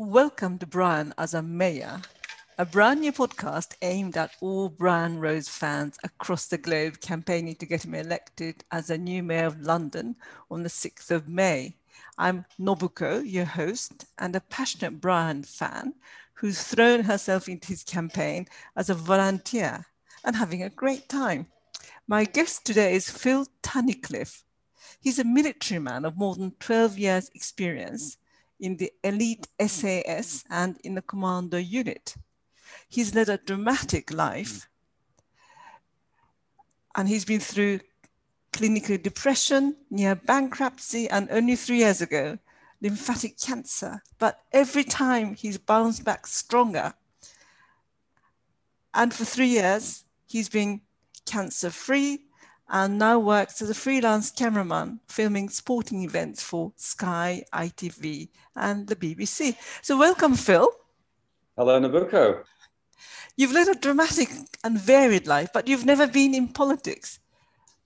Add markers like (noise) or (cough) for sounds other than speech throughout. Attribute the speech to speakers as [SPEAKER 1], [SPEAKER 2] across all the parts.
[SPEAKER 1] Welcome to Brian as a mayor, a brand new podcast aimed at all Brian Rose fans across the globe campaigning to get him elected as a new mayor of London on the 6th of May. I'm Nobuko, your host, and a passionate Brian fan who's thrown herself into his campaign as a volunteer and having a great time. My guest today is Phil Tunnicliffe. He's a military man of more than 12 years' experience in the elite SAS and in the commando unit. He's led a dramatic life and he's been through clinical depression, near bankruptcy, and only three years ago, lymphatic cancer. But every time he's bounced back stronger. And for three years, he's been cancer free and now works as a freelance cameraman filming sporting events for Sky, ITV, and the BBC. So, welcome, Phil.
[SPEAKER 2] Hello, Nobuko.
[SPEAKER 1] You've led a dramatic and varied life, but you've never been in politics.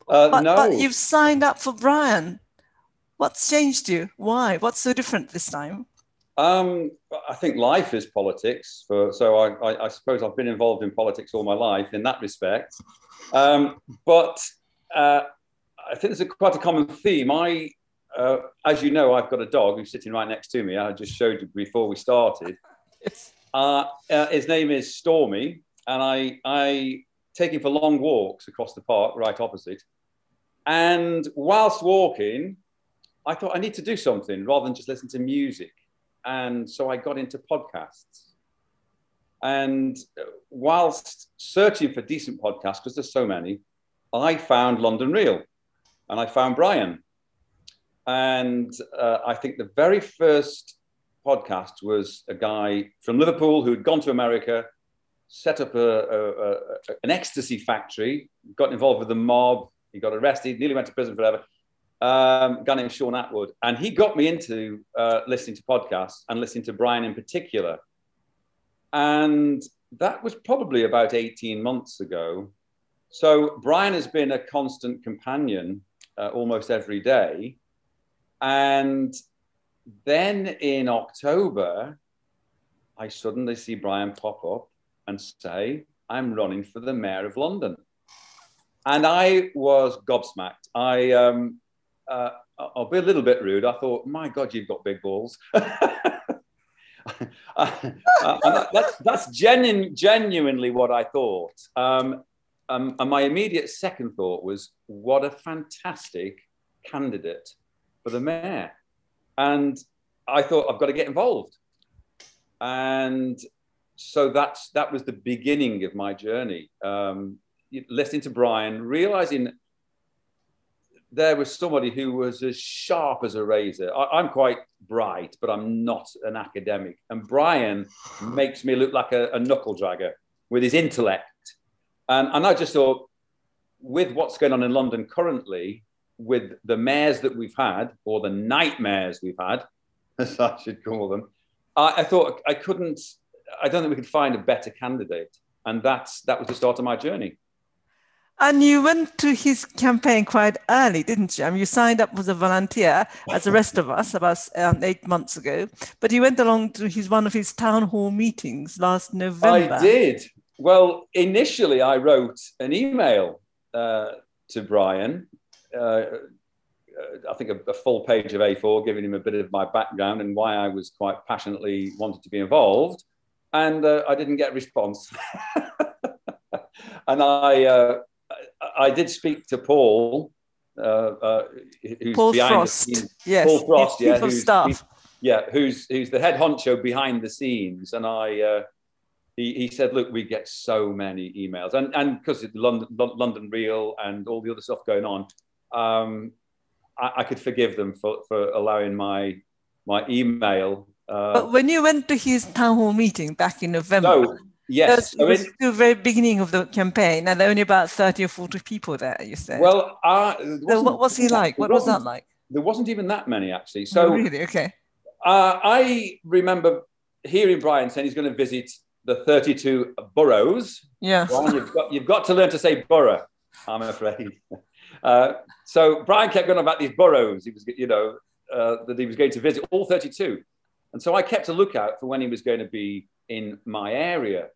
[SPEAKER 2] Uh,
[SPEAKER 1] but,
[SPEAKER 2] no.
[SPEAKER 1] but you've signed up for Brian. What's changed you? Why? What's so different this time?
[SPEAKER 2] Um, I think life is politics. For, so I, I, I, suppose I've been involved in politics all my life in that respect. Um, but uh, I think there's a, quite a common theme. I, uh, as you know, I've got a dog who's sitting right next to me. I just showed you before we started. (laughs) Uh, uh, his name is Stormy, and I, I take him for long walks across the park right opposite. And whilst walking, I thought I need to do something rather than just listen to music. And so I got into podcasts. And whilst searching for decent podcasts, because there's so many, I found London Real and I found Brian. And uh, I think the very first podcast was a guy from Liverpool who'd gone to America, set up a, a, a, an ecstasy factory, got involved with the mob. He got arrested, nearly went to prison forever. Um, a guy named Shaun Attwood. And he got me into uh, listening to podcasts and listening to Brian in particular. And that was probably about 18 months ago. So Brian has been a constant companion uh, almost every day. And then in October, I suddenly see Brian pop up and say, I'm running for the mayor of London. And I was gobsmacked. I, um, uh, I'll be a little bit rude. I thought, my God, you've got big balls. (laughs) uh, that, that's that's genu- genuinely what I thought. Um, um, and my immediate second thought was, what a fantastic candidate for the mayor. And I thought, I've got to get involved. And so that's that was the beginning of my journey. Um, listening to Brian, realizing there was somebody who was as sharp as a razor. I, am quite bright, but I'm not an academic. And Brian makes me look like a, a knuckle dragger with his intellect and, and I just thought, with what's going on in London currently, with the mayors that we've had, or the nightmares we've had, (laughs) as I should call them, I, I thought I couldn't, I don't think we could find a better candidate. And that's, that was the start of my journey.
[SPEAKER 1] And you went to his campaign quite early, didn't you? I mean, you signed up as a volunteer, as the (laughs) rest of us, about um, eight months ago. But you went along to his one of his town hall meetings last November.
[SPEAKER 2] I did. Well, initially, I wrote an email uh, to Brian. Uh, I think a, a, full page of A4, giving him a bit of my background and why I was quite passionately wanted to be involved, and uh, I didn't get a response. (laughs) and I, uh, I did speak to Paul, uh, uh, who's
[SPEAKER 1] Paul
[SPEAKER 2] behind
[SPEAKER 1] Frost.
[SPEAKER 2] the scenes.
[SPEAKER 1] Yes,
[SPEAKER 2] Paul Frost, yeah,
[SPEAKER 1] who's,
[SPEAKER 2] yeah, who's who's the head honcho behind the scenes, and I he, he said, look, we get so many emails. And and because it's London, London Real and all the other stuff going on, um, I, I, could forgive them for, for allowing my my email.
[SPEAKER 1] Uh, but when you went to his town hall meeting back in November,
[SPEAKER 2] so, yes,
[SPEAKER 1] it was the very beginning of the campaign, and there were only about thirty or forty people there. You said.
[SPEAKER 2] Well, uh,
[SPEAKER 1] so what was he like? What was that like?
[SPEAKER 2] There wasn't even that many actually. So
[SPEAKER 1] oh, really, okay.
[SPEAKER 2] Uh, I remember hearing Brian saying he's going to visit the 32 boroughs. Yes. You've got, you've got to learn to say borough, I'm afraid. (laughs) Uh, so Brian kept going about these boroughs. He was, you know, uh, that he was going to visit all 32. And so I kept a lookout for when he was going to be in my area.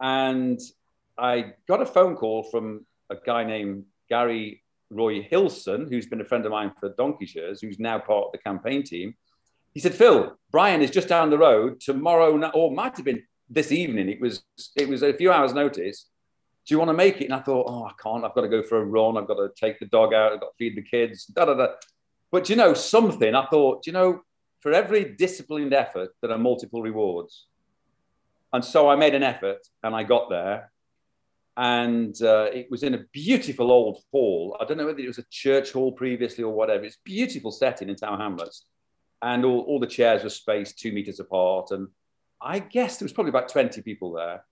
[SPEAKER 2] And I got a phone call from a guy named Gary Roy Hilson, who's been a friend of mine for donkey years, who's now part of the campaign team. He said, Phil, Brian is just down the road tomorrow, or might have been this evening. It was it was a few hours' notice. Do you want to make it? And I thought, oh, I can't. I've got to go for a run. I've got to take the dog out. I've got to feed the kids. Da da da. But you know something? I thought, you know, for every disciplined effort, there are multiple rewards. And so I made an effort, and I got there. And uh, it was in a beautiful old hall. I don't know whether it was a church hall previously or whatever. It's beautiful setting in Tower Hamlets. And all, all the chairs were spaced two meters apart. And I guess there was probably about 20 people there.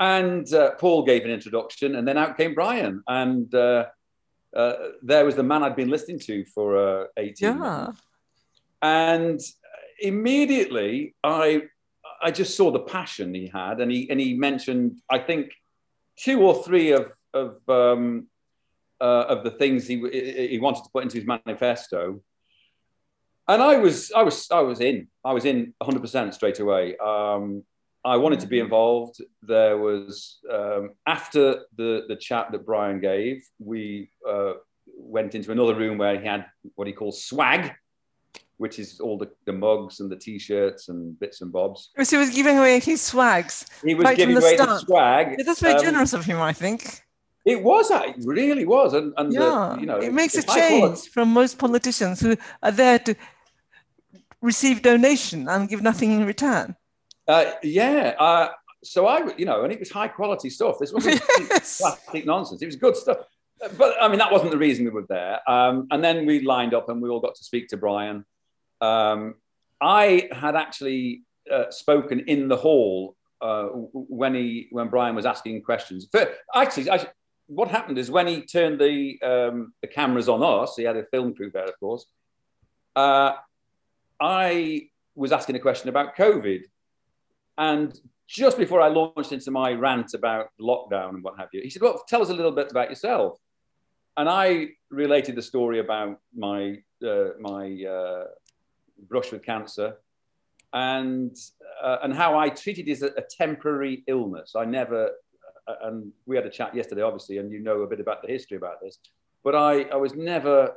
[SPEAKER 2] And uh, Paul gave an introduction, and then out came Brian. And uh, uh, there was the man I'd been listening to for uh, 18 yeah. months. And immediately, I I just saw the passion he had, and he and he mentioned, I think, two or three of of um, uh, of the things he he wanted to put into his manifesto and I was, I was, I was in. I was in 100 percent straight away. Um, I wanted to be involved. There was um, after the the chat that Brian gave, we uh, went into another room where he had what he calls swag, which is all the, the mugs and the t-shirts and bits and bobs.
[SPEAKER 1] So he was giving away his swags.
[SPEAKER 2] He was right giving the away start. the swag.
[SPEAKER 1] Yeah, that's very um, generous of him, I think.
[SPEAKER 2] It was, it really was, and, and
[SPEAKER 1] yeah, the, you know, it makes a change from most politicians who are there to receive donation and give nothing in return.
[SPEAKER 2] Uh, yeah. Uh, so I, you know, and it was high quality stuff. This wasn't (laughs) yes. plastic nonsense. It was good stuff. But I mean, that wasn't the reason we were there. Um, and then we lined up and we all got to speak to Brian. Um, I had actually uh, spoken in the hall uh, when he when Brian was asking questions. But actually, I, what happened is when he turned the um, the cameras on us, he had a film crew there, of course. Uh, I was asking a question about COVID. And just before I launched into my rant about lockdown and what have you, he said, Well, tell us a little bit about yourself. And I related the story about my, uh, my uh, brush with cancer and, uh, and how I treated it as a, a temporary illness. I never, uh, and we had a chat yesterday, obviously, and you know a bit about the history about this, but I, I was never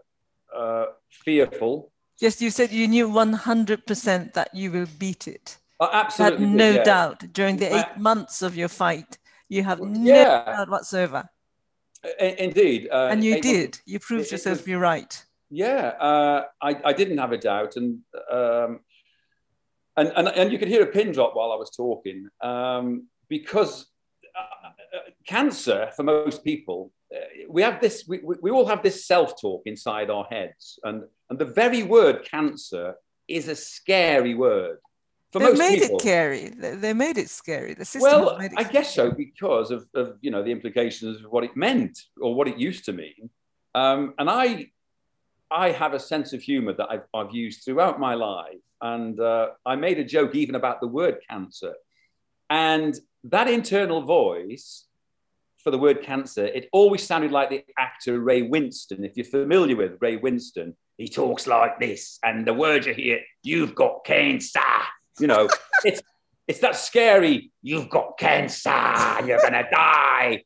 [SPEAKER 2] uh, fearful
[SPEAKER 1] Yes, you said you knew 100% that you will beat it.
[SPEAKER 2] Oh, absolutely.
[SPEAKER 1] Had no yeah. doubt during the eight months of your fight. You have no yeah. doubt whatsoever.
[SPEAKER 2] Indeed.
[SPEAKER 1] Uh, and you did. Months, you proved it, yourself to be right.
[SPEAKER 2] Yeah, uh, I, I, didn't have a doubt. And, um, and, and, and you could hear a pin drop while I was talking um, because uh, cancer, for most people, uh, we have this, we, we all have this self talk inside our heads. And, and the very word cancer is a scary word.
[SPEAKER 1] For they made people. it scary. They made it scary. The system
[SPEAKER 2] well,
[SPEAKER 1] I
[SPEAKER 2] scary. guess so because of, of, you know the implications of what it meant or what it used to mean. Um, and I, I have a sense of humour that I've, I've, used throughout my life, and uh, I made a joke even about the word cancer, and that internal voice for the word cancer, it always sounded like the actor Ray Winstone. If you're familiar with Ray Winstone, he talks like this, and the words you hear, "You've got cancer." You know, (laughs) it's it's that scary. You've got cancer. You're gonna die,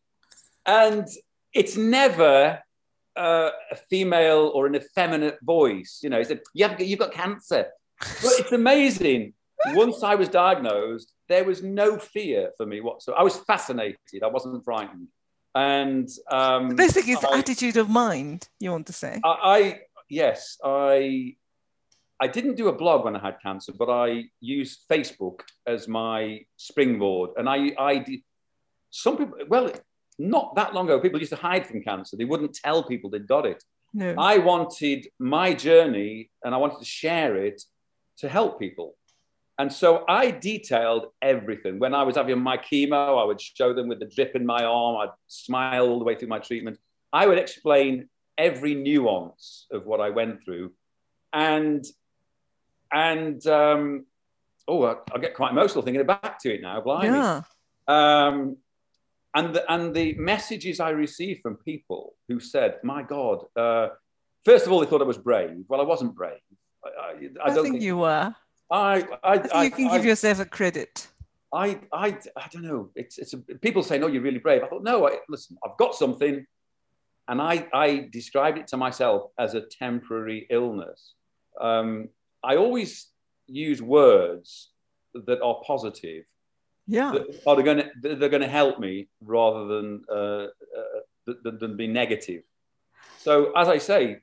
[SPEAKER 2] and it's never uh, a female or an effeminate voice. You know, it's a, you have, you've got cancer. But it's amazing. Once I was diagnosed, there was no fear for me whatsoever. I was fascinated. I wasn't frightened. And um,
[SPEAKER 1] basically, it's I, attitude of mind. You want to say?
[SPEAKER 2] I, I yes, I I didn't do a blog when I had cancer, but I used Facebook as my springboard, and I I did. Some people, well, not that long ago, people used to hide from cancer. They wouldn't tell people they'd got it.
[SPEAKER 1] No.
[SPEAKER 2] I wanted my journey, and I wanted to share it to help people. And so I detailed everything. When I was having my chemo, I would show them with the drip in my arm. I'd smile all the way through my treatment. I would explain every nuance of what I went through. And, and um, oh, I, get quite emotional thinking back to it now, blimey.
[SPEAKER 1] Yeah.
[SPEAKER 2] Um, and, the, and the messages I received from people who said, my God, uh, first of all, they thought I was brave. Well, I wasn't brave.
[SPEAKER 1] I, I, I don't think, think, you were.
[SPEAKER 2] I, I,
[SPEAKER 1] I you can
[SPEAKER 2] I,
[SPEAKER 1] give yourself a credit.
[SPEAKER 2] I, I, I don't know. It's, it's a, people say, no, you're really brave. I thought, no, I, listen, I've got something. And I, I described it to myself as a temporary illness. Um, I always use words that are positive.
[SPEAKER 1] Yeah.
[SPEAKER 2] That are going to they're going to help me rather than, uh, uh, than than be negative. So as I say,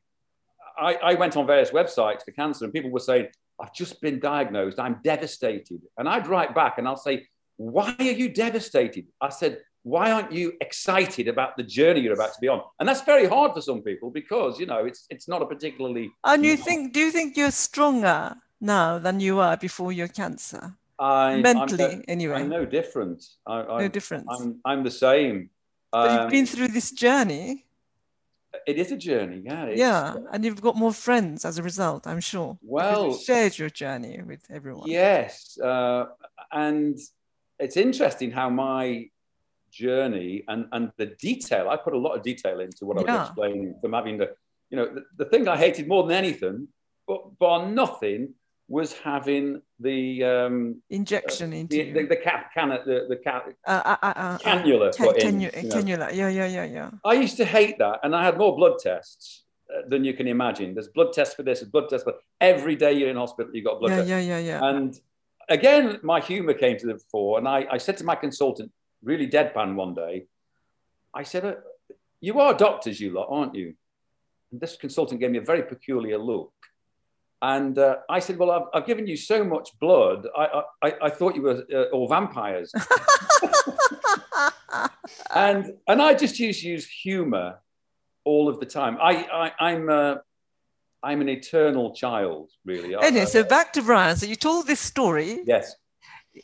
[SPEAKER 2] I, I went on various websites for cancer, and people were saying, I've just been diagnosed. I'm devastated. And I'd write back and I'll say, Why are you devastated? I said, Why aren't you excited about the journey you're about to be on? And that's very hard for some people because, you know, it's, it's not a particularly.
[SPEAKER 1] And you think, do you think you're stronger now than you were before your cancer?
[SPEAKER 2] I,
[SPEAKER 1] Mentally,
[SPEAKER 2] I'm no,
[SPEAKER 1] anyway.
[SPEAKER 2] I'm no different. I, I,
[SPEAKER 1] no difference.
[SPEAKER 2] I'm, I'm the same.
[SPEAKER 1] but
[SPEAKER 2] Um,
[SPEAKER 1] you've been through this journey.
[SPEAKER 2] it is a journey. Yeah.
[SPEAKER 1] Yeah. And you've got more friends as a result, I'm sure.
[SPEAKER 2] Well,
[SPEAKER 1] you shared your journey with everyone.
[SPEAKER 2] Yes, uh, and it's interesting how my journey and and the detail. I put a lot of detail into what I was
[SPEAKER 1] Yeah.
[SPEAKER 2] explaining from having the, you know, the, the thing I hated more than anything, but bar nothing, was having the um,
[SPEAKER 1] Injection into
[SPEAKER 2] the the, the cat can the the cat
[SPEAKER 1] uh, uh, uh, uh,
[SPEAKER 2] cannula
[SPEAKER 1] Ca-
[SPEAKER 2] put in,
[SPEAKER 1] canu-
[SPEAKER 2] you know.
[SPEAKER 1] cannula. Yeah, yeah, yeah, yeah.
[SPEAKER 2] I used to hate that, and I had more blood tests uh, than you can imagine. There's blood tests for this, there's blood tests for every day you're in hospital, you've got blood
[SPEAKER 1] Yeah,
[SPEAKER 2] tests.
[SPEAKER 1] yeah, yeah, yeah.
[SPEAKER 2] And again, my humor came to the fore. And I, I said to my consultant, really deadpan one day, I said, uh, You are doctors, you lot, aren't you? And this consultant gave me a very peculiar look. And uh, I said, Well, I've, I've given you so much blood, I, I, I thought you were uh, all vampires. (laughs) and, and I just used to use humor all of the time. I, I, I'm, uh, I'm an eternal child, really.
[SPEAKER 1] Anyway, so back to Brian. So you told this story
[SPEAKER 2] yes,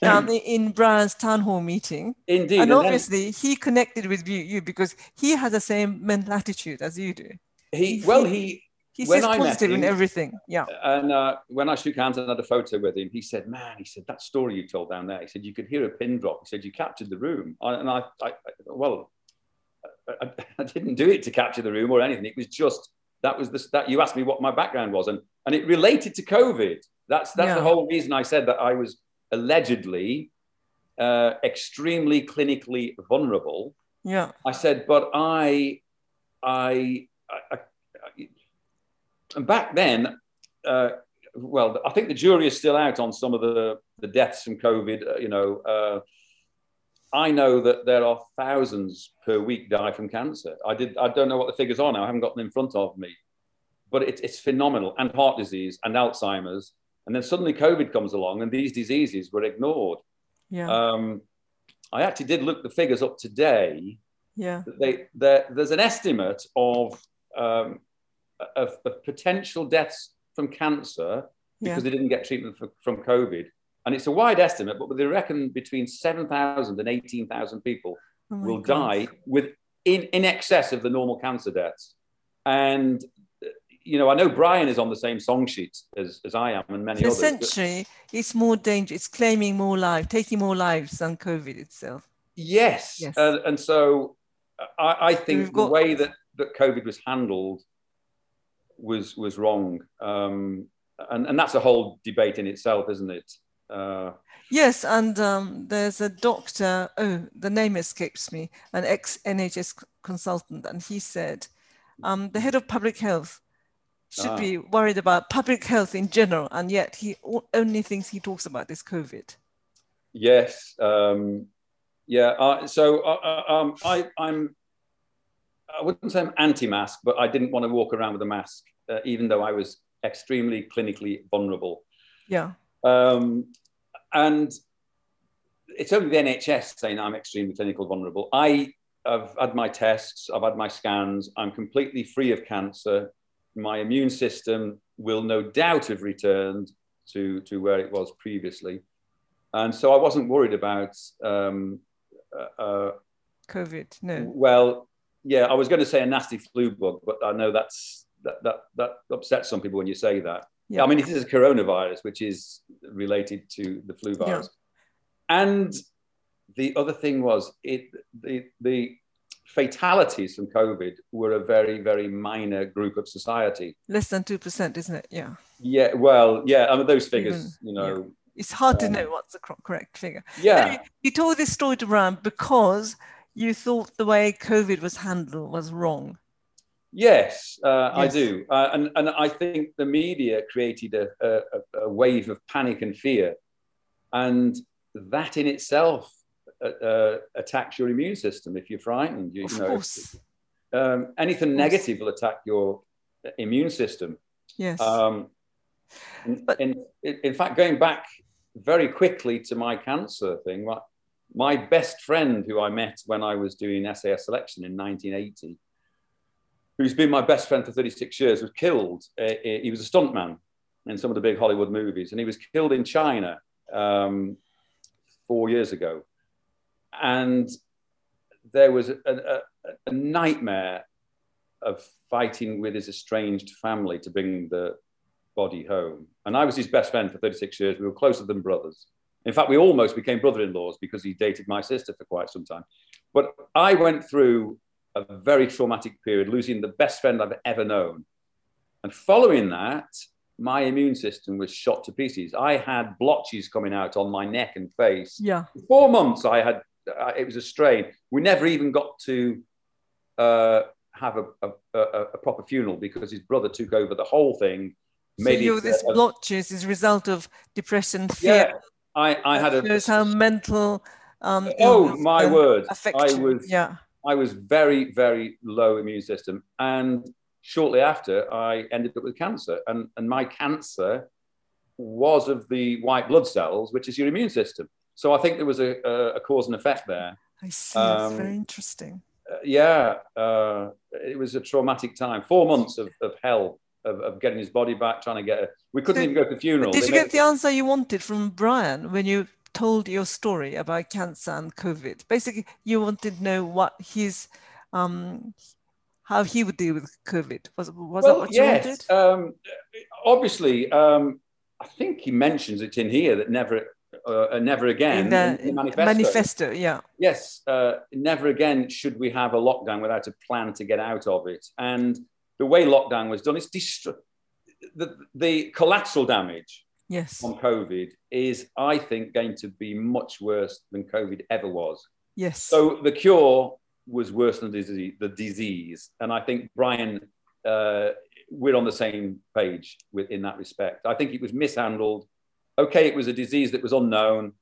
[SPEAKER 1] um, in Brian's town hall meeting.
[SPEAKER 2] indeed.
[SPEAKER 1] and
[SPEAKER 2] And then-
[SPEAKER 1] obviously he connected with you, you because he has the same mental attitude as you do.
[SPEAKER 2] He well, he
[SPEAKER 1] He
[SPEAKER 2] When
[SPEAKER 1] sees
[SPEAKER 2] I met
[SPEAKER 1] positive in everything. Yeah.
[SPEAKER 2] and uh, when I shook hands and had a photo with him, he said, "Man," he said, "that story you told down there." He said, "You could hear a pin drop." He said, "You captured the room." And I, I, I well, I, I didn't do it to capture the room or anything. It was just that was the that you asked me what my background was, and and it related to COVID. That's that's the whole reason I said that I was allegedly uh, extremely clinically vulnerable.
[SPEAKER 1] Yeah.
[SPEAKER 2] I said, but I, I, I, I and back then, uh, well, I think the jury is still out on some of the, the deaths from COVID. Uh, you know, uh, I know that there are thousands per week die from cancer. I did. I don't know what the figures are now. I haven't got them in front of me, but it, it's phenomenal. And heart disease and Alzheimer's, and then suddenly COVID comes along, and these diseases were ignored.
[SPEAKER 1] Yeah.
[SPEAKER 2] Um, I actually did look the figures up today
[SPEAKER 1] yeah.
[SPEAKER 2] they, there's an estimate of, um, of, of potential deaths from cancer
[SPEAKER 1] Yeah.
[SPEAKER 2] because they didn't get treatment for, from COVID. And it's a wide estimate, but they reckon between 7,000 and 18,000 people
[SPEAKER 1] Oh
[SPEAKER 2] will
[SPEAKER 1] God.
[SPEAKER 2] die with in, in excess of the normal cancer deaths. And, you know, I know Brian is on the same song sheet as, as I am and many
[SPEAKER 1] So
[SPEAKER 2] others.
[SPEAKER 1] essentially, it's more dangerous. It's claiming more lives, taking more lives than COVID itself.
[SPEAKER 2] Yes.
[SPEAKER 1] Yes.
[SPEAKER 2] And, and so I, I think
[SPEAKER 1] we've
[SPEAKER 2] the
[SPEAKER 1] got-
[SPEAKER 2] way that, that COVID was handled was was wrong. Um, and, and that's a whole debate in itself, isn't it? Uh,
[SPEAKER 1] Yes, and um, there's a doctor, oh, the name escapes me, an ex NHS consultant, and he said um, the head of public health should
[SPEAKER 2] Ah.
[SPEAKER 1] be worried about public health in general, and yet he only things he talks about is COVID.
[SPEAKER 2] yes. Um, yeah. Uh, so uh, uh, um, I, I'm, I wouldn't say I'm anti-mask, but I didn't want to walk around with a mask, uh, even though I was extremely clinically vulnerable.
[SPEAKER 1] Yeah,
[SPEAKER 2] Um, and it's only the NHS saying I'm extremely clinically vulnerable. I have had my tests, I've had my scans, I'm completely free of cancer. My immune system will no doubt have returned to, to where it was previously. And so I wasn't worried about, um, uh, uh,
[SPEAKER 1] COVID, no.
[SPEAKER 2] well, yeah, I was going to say a nasty flu bug, but I know that's that, that, that upsets some people when you say that.
[SPEAKER 1] Yeah.
[SPEAKER 2] I mean, it is a coronavirus, which is related to the flu virus.
[SPEAKER 1] Yeah.
[SPEAKER 2] virus. And the other thing was it the the fatalities from COVID were a very, very minor group of society.
[SPEAKER 1] Less than 2%, isn't it? Yeah.
[SPEAKER 2] Yeah, well, yeah, I mean, those figures, Even, you know. Yeah.
[SPEAKER 1] It's hard to um, know what's the correct figure.
[SPEAKER 2] Yeah. You,
[SPEAKER 1] you, told this story to Brian because you thought the way COVID was handled was wrong.
[SPEAKER 2] Yes, uh, yes. I do. Uh, and, and I think the media created a, a, a, wave of panic and fear. And that in itself uh, uh attacks your immune system if you're frightened. You,
[SPEAKER 1] of
[SPEAKER 2] you know,
[SPEAKER 1] course.
[SPEAKER 2] Um, anything negative will attack your immune system.
[SPEAKER 1] Yes. Um,
[SPEAKER 2] but, in, in fact, going back very quickly to my cancer thing, my, my best friend who I met when I was doing SAS selection in 1980 who's been my best friend for 36 years, was killed. Uh, he was a stuntman in some of the big Hollywood movies, and he was killed in China um, four years ago. And there was a, a, a, nightmare of fighting with his estranged family to bring the body home. And I was his best friend for 36 years. We were closer than brothers. In fact, we almost became brother in laws because he dated my sister for quite some time. But I went through a very traumatic period, losing the best friend I've ever known. And following that, my immune system was shot to pieces. I had blotches coming out on my neck and face.
[SPEAKER 1] Yeah.
[SPEAKER 2] For four months, I had, uh, it was a strain. We never even got to uh, have a, a, a, proper funeral because his brother took over the whole thing.
[SPEAKER 1] So you, this uh, blotches is a result of depression, fear. Yeah,
[SPEAKER 2] I, I had a.
[SPEAKER 1] Shows how mental. Um,
[SPEAKER 2] oh my word!
[SPEAKER 1] I
[SPEAKER 2] was.
[SPEAKER 1] Yeah
[SPEAKER 2] I was very, very low immune system. And shortly after, I ended up with cancer. And, and my cancer was of the white blood cells, which is your immune system. So I think there was a, a, a cause and effect there.
[SPEAKER 1] I see. Um, very interesting.
[SPEAKER 2] Uh, yeah, uh, it was a traumatic time. Four months of, of hell of, of, getting his body back, trying to get a. We couldn't so, even go to the funeral.
[SPEAKER 1] Did they you get the answer you wanted from Brian when you told your story about cancer and COVID. Basically, you wanted to know what his, um, how he would deal with COVID. Was, was well, that what yes. you wanted?
[SPEAKER 2] Um, obviously, um, I think he mentions it in here that never, uh, never again.
[SPEAKER 1] In the, in the manifesto. manifesto. yeah.
[SPEAKER 2] Yes, uh, never again should we have a lockdown without a plan to get out of it. And the way lockdown was done, is dist- the, the collateral damage
[SPEAKER 1] yes.
[SPEAKER 2] on COVID is, I think, going to be much worse than COVID ever was.
[SPEAKER 1] Yes.
[SPEAKER 2] So the cure was worse than the disease, the disease. and I think Brian, uh, we're on the same page with, in that respect. I think it was mishandled. Okay, it was a disease that was unknown,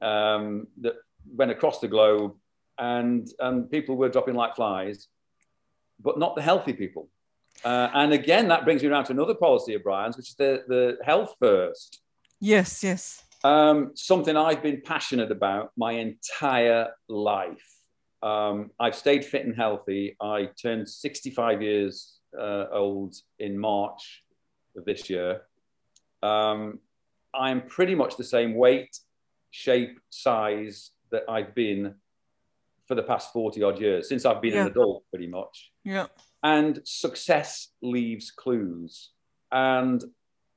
[SPEAKER 2] um, that went across the globe, and and people were dropping like flies, but not the healthy people. Uh, and again, that brings me around to another policy of Brian's, which is the, the health first.
[SPEAKER 1] Yes, yes.
[SPEAKER 2] Um, something I've been passionate about my entire life. Um, I've stayed fit and healthy. I turned 65 years uh, old in March of this year. Um, I'm pretty much the same weight, shape, size that I've been for the past 40 odd years, since I've been yeah. an adult, pretty much.
[SPEAKER 1] Yeah.
[SPEAKER 2] And success leaves clues. And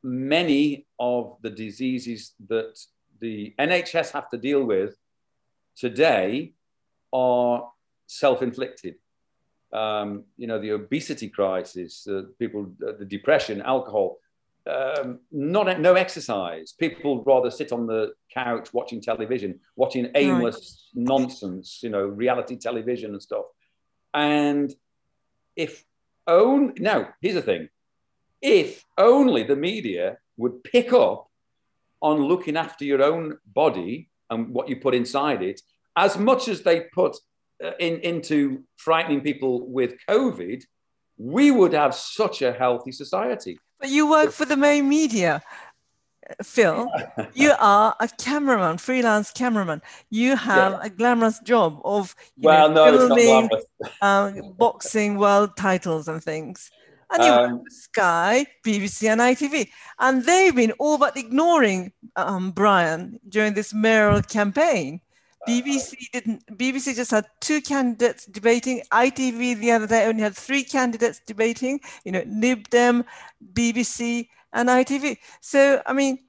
[SPEAKER 2] many of the diseases that the NHS have to deal with today are self inflicted. Um, you know, the obesity crisis, uh, people, uh, the depression, alcohol, um, not no exercise. People rather sit on the couch watching television, watching aimless right. nonsense, you know, reality television and stuff. And if only now here's the thing if only the media would pick up on looking after your own body and what you put inside it as much as they put uh, in, into frightening people with covid we would have such a healthy society
[SPEAKER 1] but you work for the main media Phil, (laughs) you are a cameraman, freelance cameraman. You have yeah. a glamorous job of
[SPEAKER 2] well, know, no, filming (laughs)
[SPEAKER 1] um, boxing world titles and things. And you um, Sky, BBC, and ITV. And they've been all but ignoring um, Brian during this mayoral campaign. BBC didn't. BBC just had two candidates debating. ITV the other day only had three candidates debating. You know, Lib Dem, BBC, and ITV. So, I mean,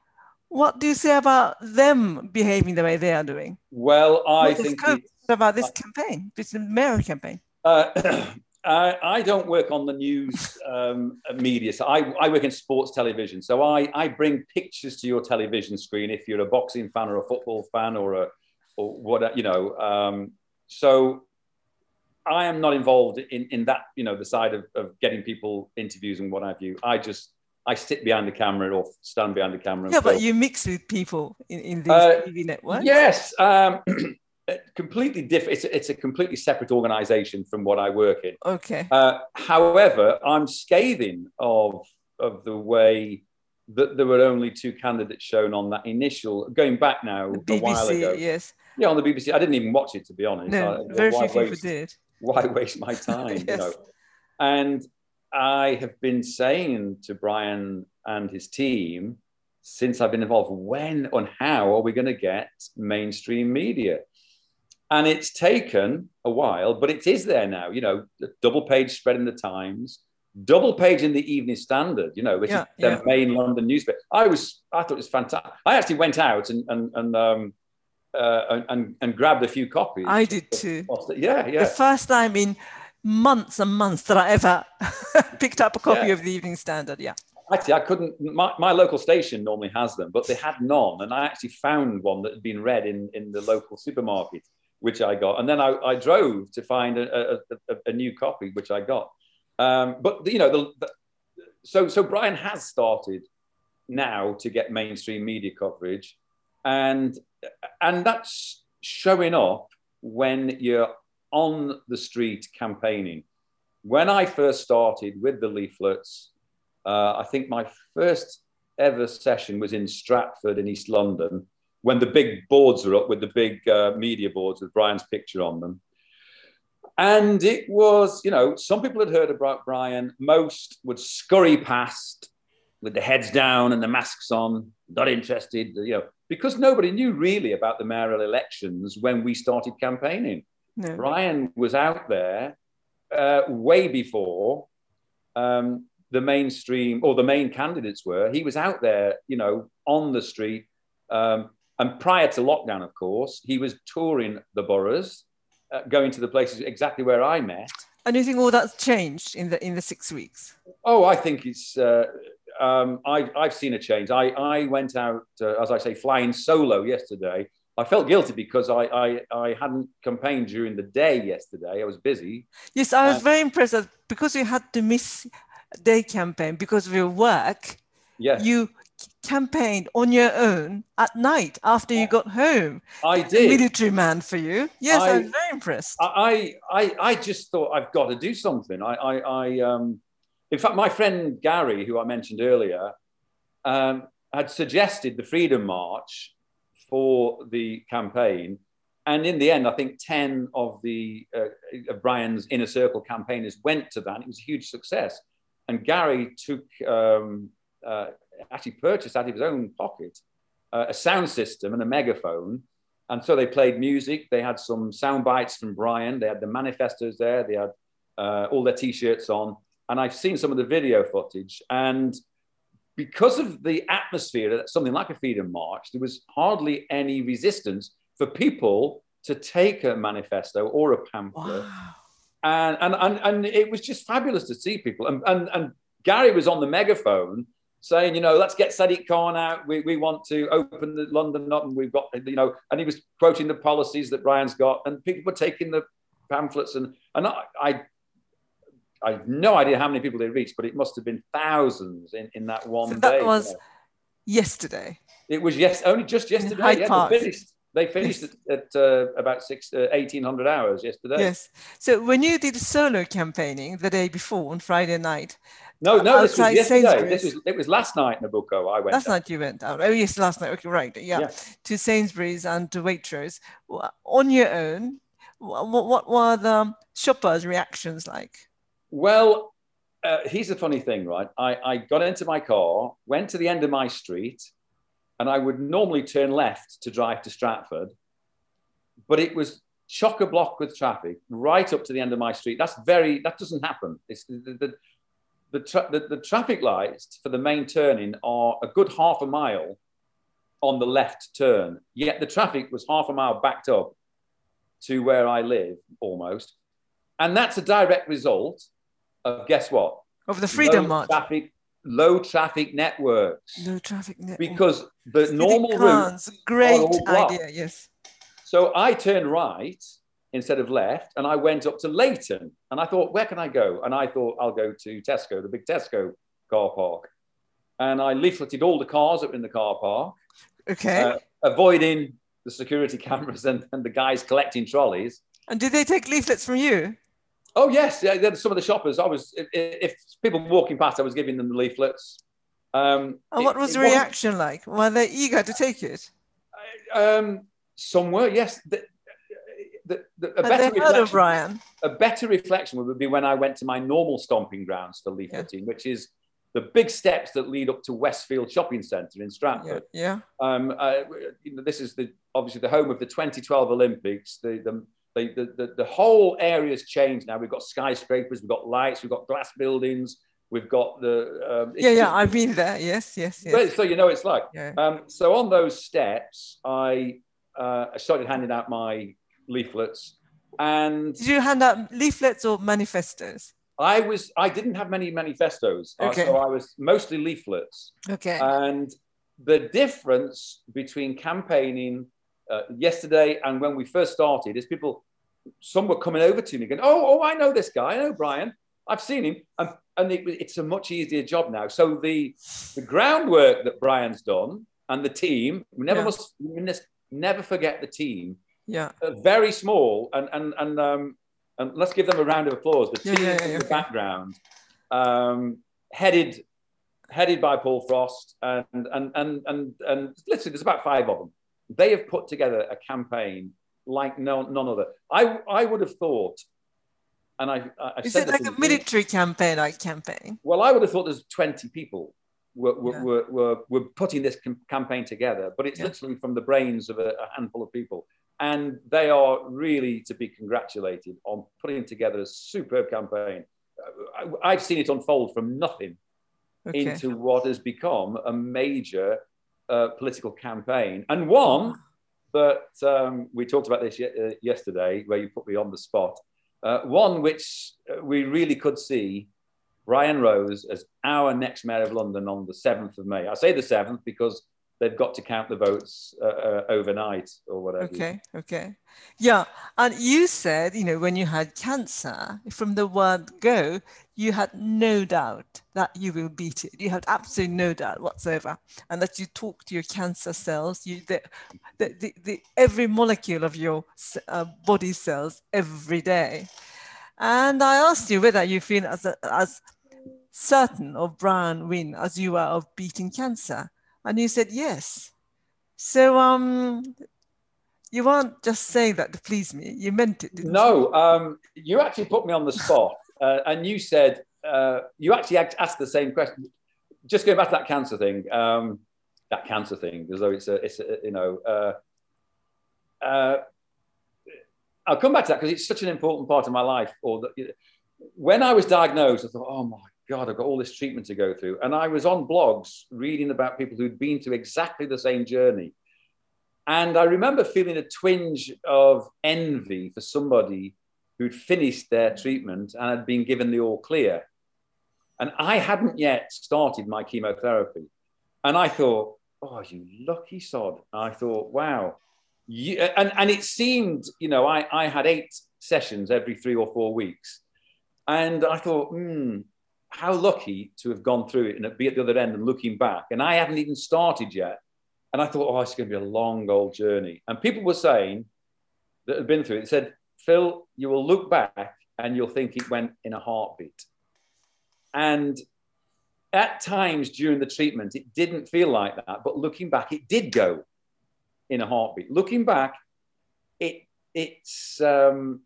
[SPEAKER 1] what do you say about them behaving the way they are doing?
[SPEAKER 2] Well, I think
[SPEAKER 1] What about this campaign, this mayor campaign?
[SPEAKER 2] Uh, (clears throat) I, I, don't work on the news um, media. So I, I work in sports television. So I, I bring pictures to your television screen if you're a boxing fan or a football fan or a or what you know. Um, so I am not involved in, in that, you know, the side of, of getting people interviews and what have you. I just I sit behind the camera or stand behind the camera.
[SPEAKER 1] Yeah, but you mix with people in, in these uh, TV networks.
[SPEAKER 2] Yes, um, (clears throat) completely different. It's, it's, a completely separate organization from what I work in.
[SPEAKER 1] Okay.
[SPEAKER 2] Uh, however, I'm scathing of of the way that there were only two candidates shown on that initial. Going back now
[SPEAKER 1] BBC,
[SPEAKER 2] a while ago.
[SPEAKER 1] Yes.
[SPEAKER 2] Yeah, on the BBC. I didn't even watch it to be honest.
[SPEAKER 1] No, I, very few waste, people did.
[SPEAKER 2] Why waste my time? (laughs) yes. You know, and I have been saying to Brian and his team since I've been involved, when and how are we going to get mainstream media? And it's taken a while, but it is there now. You know, double page spread in the Times, double page in the Evening Standard. You know, which yeah, is the yeah. main London newspaper. I was, I thought it was fantastic. I actually went out and and and um, uh, and, and grabbed a few copies.
[SPEAKER 1] I did too.
[SPEAKER 2] Yeah, yeah.
[SPEAKER 1] The first time in months and months that I ever (laughs) picked up a copy yeah. of the Evening Standard. Yeah.
[SPEAKER 2] Actually, I couldn't. My, my local station normally has them, but they had none, and I actually found one that had been read in in the local supermarket, which I got, and then I, I drove to find a, a, a, a new copy, which I got. Um, but you know, the, the, so so Brian has started now to get mainstream media coverage, and and that's showing up when you're on the street campaigning. When I first started with the leaflets, uh, I think my first ever session was in Stratford in East London when the big boards were up with the big uh, media boards with Brian's picture on them. And it was, you know, some people had heard about Brian. Most would scurry past with the heads down and the masks on, not interested, you know, because nobody knew really about the mayoral elections when we started campaigning. No. Brian was out there uh, way before um, the mainstream or the main candidates were. He was out there, you know, on the street. Um, and prior to lockdown, of course, he was touring the boroughs, uh, going to the places exactly where I met.
[SPEAKER 1] And you think all that's changed in the in the six weeks?
[SPEAKER 2] Oh, I think it's. Uh, um, I, I've seen a change. I, I went out, uh, as I say, flying solo yesterday I felt guilty because I, I, I hadn't campaigned during the day yesterday. I was busy.
[SPEAKER 1] Yes, I was uh, very impressed that because you had to miss day campaign because of your work.
[SPEAKER 2] Yes.
[SPEAKER 1] You campaigned on your own at night after you got home.
[SPEAKER 2] I did.
[SPEAKER 1] military man for you. Yes, I, I, was very impressed.
[SPEAKER 2] I, I, I just thought I've got to do something. I, I, I um, in fact, my friend Gary, who I mentioned earlier, um, had suggested the Freedom March for the campaign. And in the end, I think 10 of the uh, of Brian's inner circle campaigners went to that. It was a huge success. And Gary took, um, uh, actually purchased out of his own pocket uh, a sound system and a megaphone. And so they played music. They had some sound bites from Brian. They had the manifestos there. They had uh, all their t shirts on. And I've seen some of the video footage. And because of the atmosphere at something like a freedom march, there was hardly any resistance for people to take a manifesto or a pamphlet. Wow. And, and, and, and it was just fabulous to see people. And, and, and Gary was on the megaphone saying, you know, let's get Sadiq Khan out. We, we want to open the London up and we've got, you know, and he was quoting the policies that Brian's got and people were taking the pamphlets and, and I, I I have no idea how many people they reached, but it must have been thousands in, in that one so
[SPEAKER 1] that
[SPEAKER 2] day.
[SPEAKER 1] was yesterday.
[SPEAKER 2] It was yes, only just yesterday. Yeah, they finished. They finished yes. at, at uh, about six, uh, 1800 hours yesterday.
[SPEAKER 1] Yes. So when you did solo campaigning the day before on Friday night,
[SPEAKER 2] no, no, this was yesterday. This was it was last night, Nobuko. I went.
[SPEAKER 1] Last out. night you went out. Oh yes, last night. Okay, right. Yeah, yeah. to Sainsbury's and to Waitrose on your own. What, what were the shoppers' reactions like?
[SPEAKER 2] Well, uh, here's the funny thing, right? I, I got into my car, went to the end of my street, and I would normally turn left to drive to Stratford, but it was chock a block with traffic right up to the end of my street. That's very, that doesn't happen. It's the, the, the, tra- the, the traffic lights for the main turning are a good half a mile on the left turn, yet the traffic was half a mile backed up to where I live almost. And that's a direct result of guess what?
[SPEAKER 1] Of the Freedom
[SPEAKER 2] low
[SPEAKER 1] March.
[SPEAKER 2] Traffic, low traffic networks.
[SPEAKER 1] No traffic network.
[SPEAKER 2] Because the
[SPEAKER 1] City
[SPEAKER 2] normal route.
[SPEAKER 1] cars, Great idea, yes.
[SPEAKER 2] So I turned right instead of left and I went up to Leyton. And I thought, where can I go? And I thought, I'll go to Tesco, the big Tesco car park. And I leafleted all the cars were in the car park.
[SPEAKER 1] Okay.
[SPEAKER 2] uh, avoiding the security (laughs) cameras and, and the guys collecting trolleys.
[SPEAKER 1] and did they take leaflets from you?
[SPEAKER 2] Oh yes, yeah. Some of the shoppers, I was if, if people walking past, I was giving them the leaflets. Um,
[SPEAKER 1] And what was
[SPEAKER 2] it
[SPEAKER 1] the
[SPEAKER 2] wasn't-
[SPEAKER 1] reaction like? Were they eager to take it?
[SPEAKER 2] Um, some were, yes. The, the, the, a, better
[SPEAKER 1] they heard of
[SPEAKER 2] reflection, a better reflection would be when I went to my normal stomping grounds for leafleting, which is the big steps that lead up to Westfield Shopping Centre in
[SPEAKER 1] Yeah.
[SPEAKER 2] Stratford.
[SPEAKER 1] yeah.
[SPEAKER 2] Um, uh, you know, this is the obviously the home of the 2012 Olympics. The the, the, the, the, the whole area's changed now. We've got skyscrapers, we've got lights, we've got glass buildings, we've got the um,
[SPEAKER 1] Yeah, yeah.
[SPEAKER 2] just-
[SPEAKER 1] I've been there. Yes, yes,
[SPEAKER 2] so-
[SPEAKER 1] yes.
[SPEAKER 2] So you know it's like.
[SPEAKER 1] Yeah.
[SPEAKER 2] Um, so on those steps, I uh, I started handing out my leaflets, and
[SPEAKER 1] Did you hand out leaflets or manifestos?
[SPEAKER 2] I was I didn't have many manifestos, Uh,
[SPEAKER 1] Okay.
[SPEAKER 2] so I was mostly leaflets.
[SPEAKER 1] Okay.
[SPEAKER 2] And the difference between campaigning uh, yesterday and when we first started is people, some were coming over to me going, oh, oh, I know this guy. I know Brian. I've seen him. And, and it, it's a much easier job now. So the, the groundwork that Brian's done and the team, we never
[SPEAKER 1] Yeah.
[SPEAKER 2] must we never forget the team.
[SPEAKER 1] yeah.
[SPEAKER 2] Uh, very small and, and, and, um, and let's give them a round of applause. The team
[SPEAKER 1] yeah, yeah,
[SPEAKER 2] in the background, um, headed headed by Paul Frost, and and and and and literally, there's about five of them. They have put together a campaign like no none other. I I would have thought, and I I
[SPEAKER 1] Is
[SPEAKER 2] said
[SPEAKER 1] it like a military campaign, like campaign?
[SPEAKER 2] Well, I would have thought there's 20 people were were,
[SPEAKER 1] Yeah.
[SPEAKER 2] were, were, were putting this cam- campaign together, but it's
[SPEAKER 1] Yeah.
[SPEAKER 2] literally from the brains of a, a handful of people. And they are really to be congratulated on putting together a superb campaign. I, I've seen it unfold from nothing
[SPEAKER 1] Okay.
[SPEAKER 2] into what has become a major uh, political campaign, and one that um, we talked about this ye- uh, yesterday, where you put me on the spot. Uh, one which uh, we really could see Brian Rose as our next mayor of London on the 7th of May. I say the 7th because they've got to count the votes uh, uh, overnight or whatever.
[SPEAKER 1] Okay, okay. Yeah. And you said, you know, when you had cancer, from the word go, you had no doubt that you will beat it. You had absolutely no doubt whatsoever. And that you talk to your cancer cells, you the, the, the, the every molecule of your uh, body cells every day. And I asked you whether you feel as, a, as certain of Brian win as you are of beating cancer. And you said yes. So um, you weren't just saying that to please me. You meant it, didn't you?
[SPEAKER 2] No, um, you actually put me on the spot uh, and you said, uh, you actually asked the same question. Just going back to that cancer thing, um, that cancer thing, as though it's a, it's a you know, uh, uh, I'll come back to that because it's such an important part of my life. Or that, when I was diagnosed, I thought, oh my God, I've got all this treatment to go through. And I was on blogs reading about people who'd been through exactly the same journey. And I remember feeling a twinge of envy for somebody who'd finished their treatment and had been given the all clear. And I hadn't yet started my chemotherapy. And I thought, oh, you lucky sod. I thought, wow. You, and, and it seemed, you know, I, I had eight sessions every three or four weeks. And I thought, hmm, how lucky to have gone through it and be at the other end and looking back. And I hadn't even started yet. And I thought, oh, it's going to be a long old journey. And people were saying that had been through it, said, Phil, you will look back and you'll think it went in a heartbeat. And at times during the treatment, it didn't feel like that. But looking back, it did go in a heartbeat. Looking back, it it's um,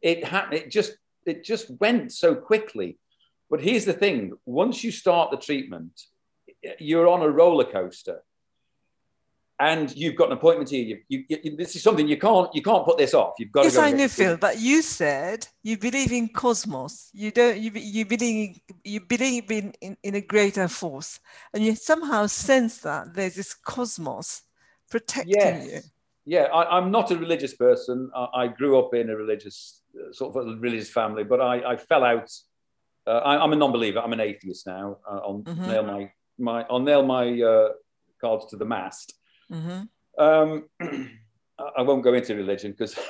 [SPEAKER 2] it happened. It just it just went so quickly. But here's the thing: once you start the treatment, you're on a roller coaster, and you've got an appointment here. You, you, you, this is something you can't you can't put this off. You've got
[SPEAKER 1] Yes,
[SPEAKER 2] to go.
[SPEAKER 1] Yes,
[SPEAKER 2] I
[SPEAKER 1] knew, Phil. But you said you believe in cosmos. You don't. You you believe you believe in, in in a greater force, and you somehow sense that there's this cosmos protecting
[SPEAKER 2] Yes.
[SPEAKER 1] you.
[SPEAKER 2] yeah, I, am not a religious person. I, I, grew up in a religious sort of a religious family, but I, I fell out. Uh, I, am a non-believer. I'm an atheist now. Uh, I'll mm-hmm. nail my my I'll nail my uh, cards to the mast. Mm-hmm. Um, (clears throat) I won't go into religion because. (laughs)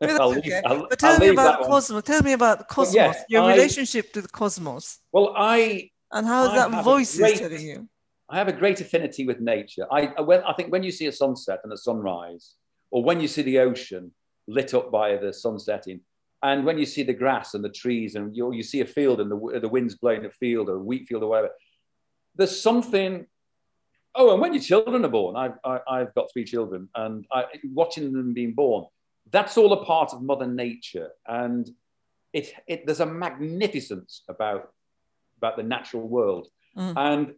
[SPEAKER 1] I'll leave, okay. I'll, but tell I'll me about cosmos. Tell me about the cosmos. Yes, your relationship to the cosmos.
[SPEAKER 2] Well, I
[SPEAKER 1] and how is that voice great, telling you?
[SPEAKER 2] I have a great affinity with nature. I, when, I think when you see a sunset and a sunrise, or when you see the ocean lit up by the sun setting, and when you see the grass and the trees, and you, you see a field and the, the wind's blowing a field or a wheat field or whatever, there's something. Oh, and when your children are born, I've, I, have i got three children, and I, watching them being born, that's all a part of Mother Nature. And it, it, there's a magnificence about, about the natural world. Mm. And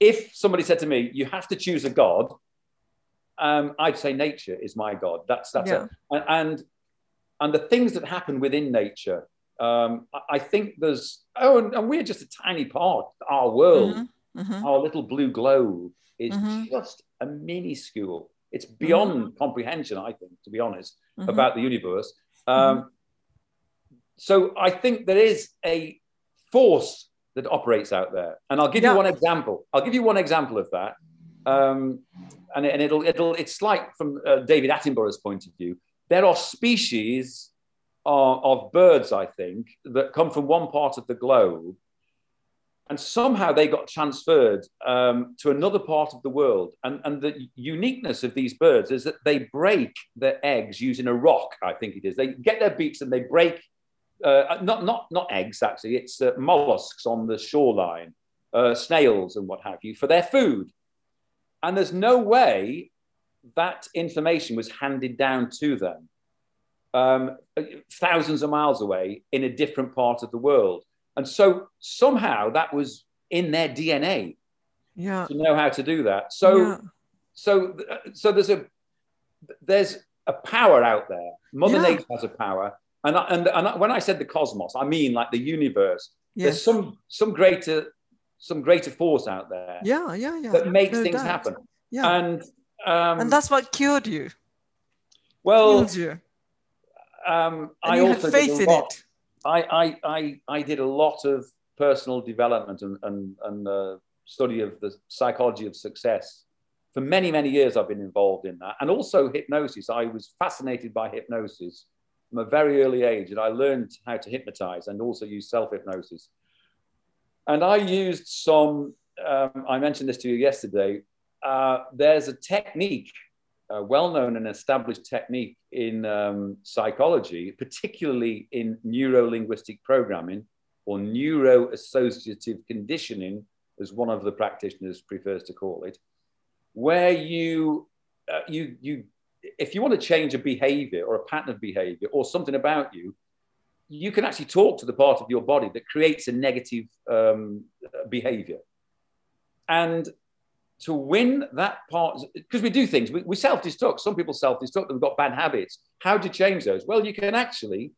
[SPEAKER 2] if somebody said to me, you have to choose a God, um, I'd say nature is my God. That's, that's yeah. it. And, and the things that happen within nature, um, I think there's, oh, and, and, we're just a tiny part, our world, mm-hmm. Mm-hmm. our little blue globe is mm-hmm. just a minuscule. It's beyond mm-hmm. comprehension, I think, to be honest, mm-hmm. about the universe. Um, mm-hmm. so I think there is a force that operates out there. And I'll give yeah. you one example. I'll give you one example of that. Um, and, and it'll, it'll, it's like from uh, David Attenborough's point of view, there are species of, of birds, I think, that come from one part of the globe and somehow they got transferred um, to another part of the world. And, and the uniqueness of these birds is that they break their eggs using a rock, I think it is. They get their beaks and they break uh, not, not, not eggs, actually, it's uh, mollusks on the shoreline, uh, snails and what have you, for their food. And there's no way that information was handed down to them um, thousands of miles away in a different part of the world. And so somehow that was in their DNA
[SPEAKER 1] yeah.
[SPEAKER 2] to know how to do that. So, yeah. so, so there's a, there's a power out there. Mother yeah. Nature has a power and, and, and when I said the cosmos, I mean like the universe. Yes. There's some some greater some greater force out there.
[SPEAKER 1] Yeah, yeah, yeah.
[SPEAKER 2] That makes no things doubt. happen. Yeah. And um,
[SPEAKER 1] and that's what cured you.
[SPEAKER 2] Well,
[SPEAKER 1] you.
[SPEAKER 2] Um, I also faith in. It. I, I, I, I did a lot of personal development and, and, and uh, study of the psychology of success. For many, many years, I've been involved in that. And also hypnosis. I was fascinated by hypnosis from a very early age, and I learned how to hypnotize and also use self hypnosis. And I used some, um, I mentioned this to you yesterday. Uh, there's a technique, a well known and established technique in um, psychology, particularly in neuro linguistic programming or neuro associative conditioning, as one of the practitioners prefers to call it, where you, uh, you, you if you want to change a behavior or a pattern of behavior or something about you, you can actually talk to the part of your body that creates a negative um, behavior. And to win that part, because we do things, we, we self destruct. Some people self destruct, they've got bad habits. How do you change those? Well, you can actually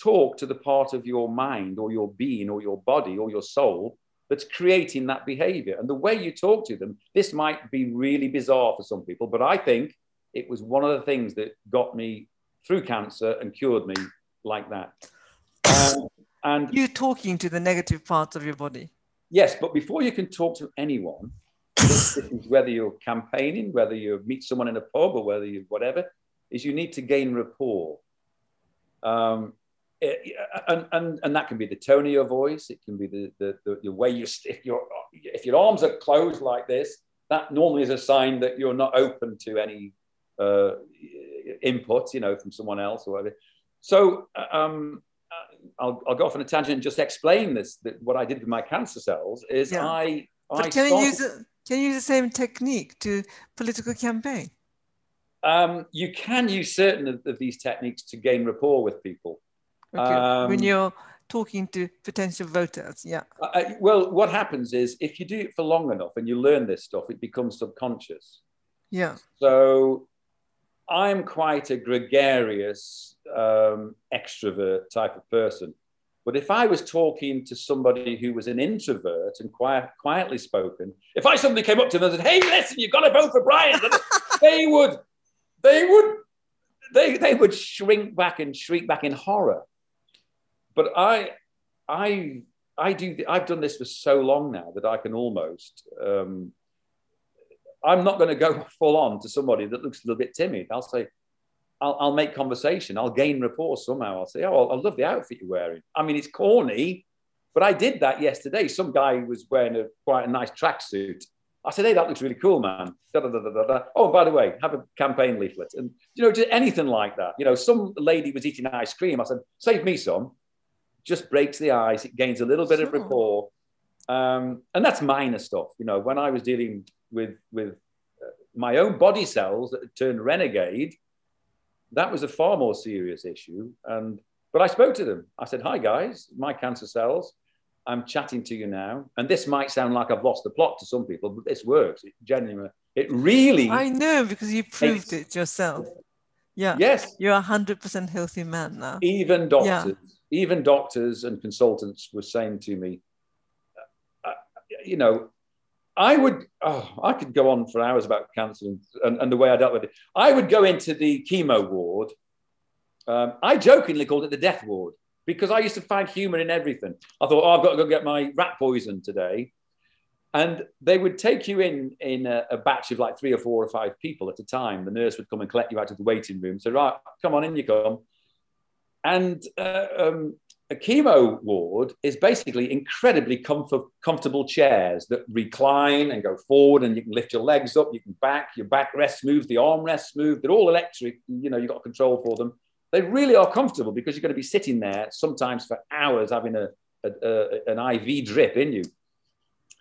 [SPEAKER 2] talk to the part of your mind or your being or your body or your soul that's creating that behavior. And the way you talk to them, this might be really bizarre for some people, but I think it was one of the things that got me through cancer and cured me like that. Um, and
[SPEAKER 1] you talking to the negative parts of your body.
[SPEAKER 2] Yes, but before you can talk to anyone, whether you're campaigning, whether you meet someone in a pub or whether you whatever, is you need to gain rapport. Um, it, and, and, and that can be the tone of your voice. It can be the, the, the, the way you, if, your if your arms are closed like this, that normally is a sign that you're not open to any uh, input, you know, from someone else or whatever. So um, I'll, I'll, go off on a tangent and just explain this. That what I did with my cancer cells is yeah. I.
[SPEAKER 1] But
[SPEAKER 2] I
[SPEAKER 1] can started, you use it, can you use the same technique to political campaign?
[SPEAKER 2] Um, you can use certain of, of, these techniques to gain rapport with people.
[SPEAKER 1] Okay. Um, when you're talking to potential voters, yeah.
[SPEAKER 2] I, well, what happens is if you do it for long enough and you learn this stuff, it becomes subconscious.
[SPEAKER 1] Yeah.
[SPEAKER 2] So I'm quite a gregarious um, extrovert type of person. But if I was talking to somebody who was an introvert and quiet, quietly spoken, if I suddenly came up to them and said, "Hey, listen, you've got to vote for Brian," (laughs) they would they would they they would shrink back and shriek back in horror. But I I I do I've done this for so long now that I can almost um, I'm not going to go (laughs) full on to somebody that looks a little bit timid. I'll say, I'll, I'll make conversation. I'll gain rapport somehow. I'll say, oh, I love the outfit you're wearing. I mean, it's corny, but I did that yesterday. Some guy was wearing a quite a nice tracksuit. I said, hey, that looks really cool, man. Da, da, da, oh, by the way, have a campaign leaflet. And, you know, just anything like that. You know, some lady was eating ice cream. I said, save me some. Just breaks the ice. It gains a little bit sure. of rapport. Um, and that's minor stuff. You know, when I was dealing with, with uh, my own body cells that turned renegade, that was a far more serious issue. And, but I spoke to them. I said, hi, guys, my cancer cells I'm chatting to you now, and this might sound like I've lost the plot to some people, but this works. It genuinely, it really.
[SPEAKER 1] I know because you proved it yourself. Yeah.
[SPEAKER 2] Yes.
[SPEAKER 1] You're a hundred percent healthy man now.
[SPEAKER 2] Even doctors, yeah. even doctors and consultants were saying to me, uh, uh, you know, I would, oh, I could go on for hours about cancer and, and, and, the way I dealt with it. I would go into the chemo ward. Um, I jokingly called it the death ward because I used to find humor in everything. I thought, oh, I've got to go get my rat poison today. And they would take you in in a, a, batch of like three or four or five people at a time. The nurse would come and collect you out of the waiting room. So, right, come on in, you come. And uh, um, a chemo ward is basically incredibly comfort, comfortable chairs that recline and go forward, and you can lift your legs up, you can back, your back rests smooth, the arm rests smooth. They're all electric. You know, you've got control for them they really are comfortable because you're going to be sitting there sometimes for hours having a, a, a an IV drip in you.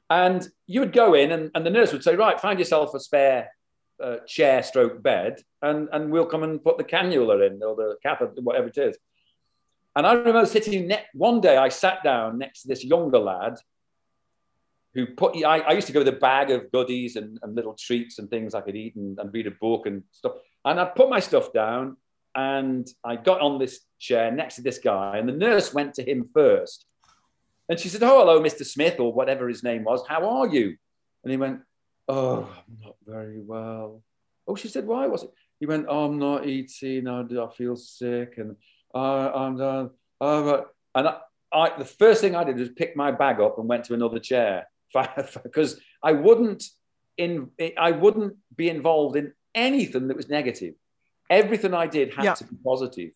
[SPEAKER 2] And you would go in, and, and the nurse would say, Right, find yourself a spare uh, chair stroke bed, and, and we'll come and put the cannula in or the catheter, whatever it is. And I remember sitting ne- one day, I sat down next to this younger lad who put, I, I used to go with a bag of goodies and, and little treats and things I could eat and, and read a book and stuff. And I put my stuff down and I got on this chair next to this guy, and the nurse went to him first. And she said, Oh, hello, Mr. Smith, or whatever his name was. How are you? And he went, Oh, I'm not very well. Oh, she said, Why was it? He went, oh, I'm not eating. I, I feel sick. And I'm done. Uh, and I, I, the first thing I did was pick my bag up and went to another chair (laughs) because I wouldn't in I wouldn't be involved in anything that was negative everything I did had yeah. to be.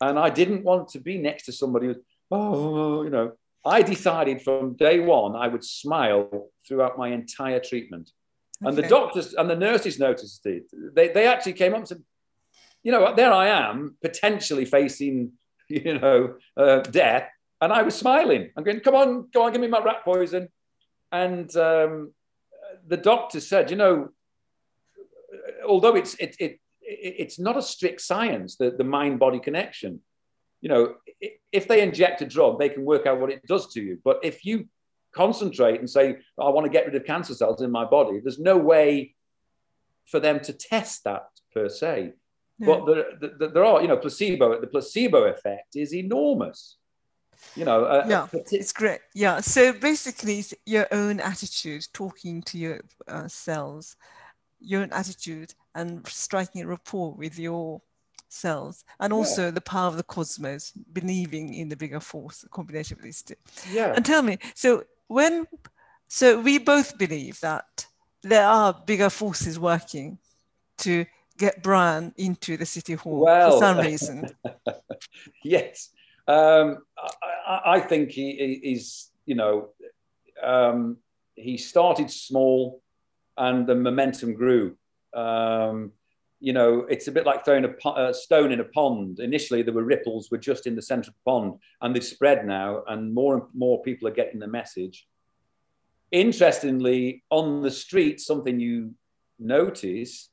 [SPEAKER 2] And I didn't want to be next to somebody who, oh, you know, I decided from day one I would smile throughout my entire treatment. Okay. And the doctors and the nurses noticed it. They, they actually came up and said, you know, what, there I am potentially facing, (laughs) you know, uh, death. And I was smiling. I'm going, come on, go on, give me my rat poison. And um, the doctor said, you know, although it's, it, it it's not a strict science, the, the mind body connection. You know, if they inject a drug, they can work out what it does to you. But if you concentrate and say, I want to get rid of cancer cells in my body, there's no way for them to test that per se. Yeah. But there, there, there, are, you know, placebo, the placebo effect is enormous. You know,
[SPEAKER 1] uh, yeah, it's great. Yeah. So basically, it's your own attitude, talking to your uh, cells, your own attitude and striking a rapport with your cells and also yeah. the power of the cosmos believing in the bigger force a combination of these two
[SPEAKER 2] yeah
[SPEAKER 1] and tell me so when so we both believe that there are bigger forces working to get brian into the city hall well, for some (laughs) reason
[SPEAKER 2] yes um, I, I, think he is you know um, he started small and the momentum grew um, you know, it's a bit like throwing a, a, stone in a pond. Initially, there were ripples were just in the center of the pond, and they've spread now, and more and more people are getting the message. Interestingly, on the street, something you notice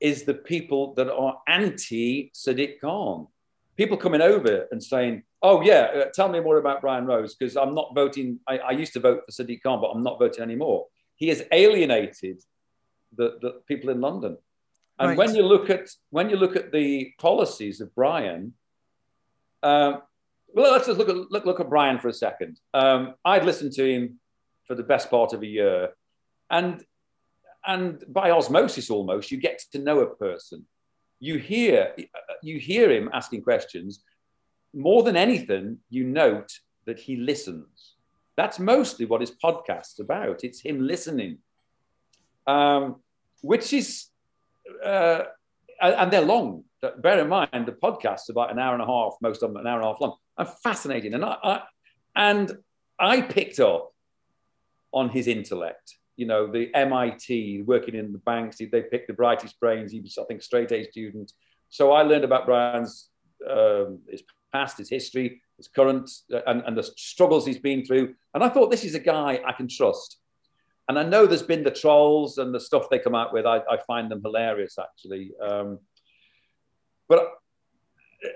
[SPEAKER 2] is the people that are anti Sadiq Khan. People coming over and saying, "Oh yeah, uh, tell me more about Brian Rose because I'm not voting. I, I used to vote for Sadiq Khan, but I'm not voting anymore." He has alienated the, the people in London. And right. when you look at when you look at the policies of Brian, um, well, let's just look at look, look at Brian for a second. Um, I'd listened to him for the best part of a year, and and by osmosis almost, you get to know a person. you hear you hear him asking questions. More than anything, you note that he listens. That's mostly what his podcast's about. It's him listening, um, which is, uh, and they're long. Bear in mind, the podcast's about an hour and a half, most of them an hour and a half long, and fascinating. And I, I and I picked up on his intellect. You know, the MIT, working in the banks, they picked the brightest brains. Was, I think, straight A student. So I learned about Brian's um, his past, his history, his current, uh, and, and the struggles he's been through. And I thought this is a guy I can trust. And I know there's been the trolls and the stuff they come out with. I, I find them hilarious, actually. Um, but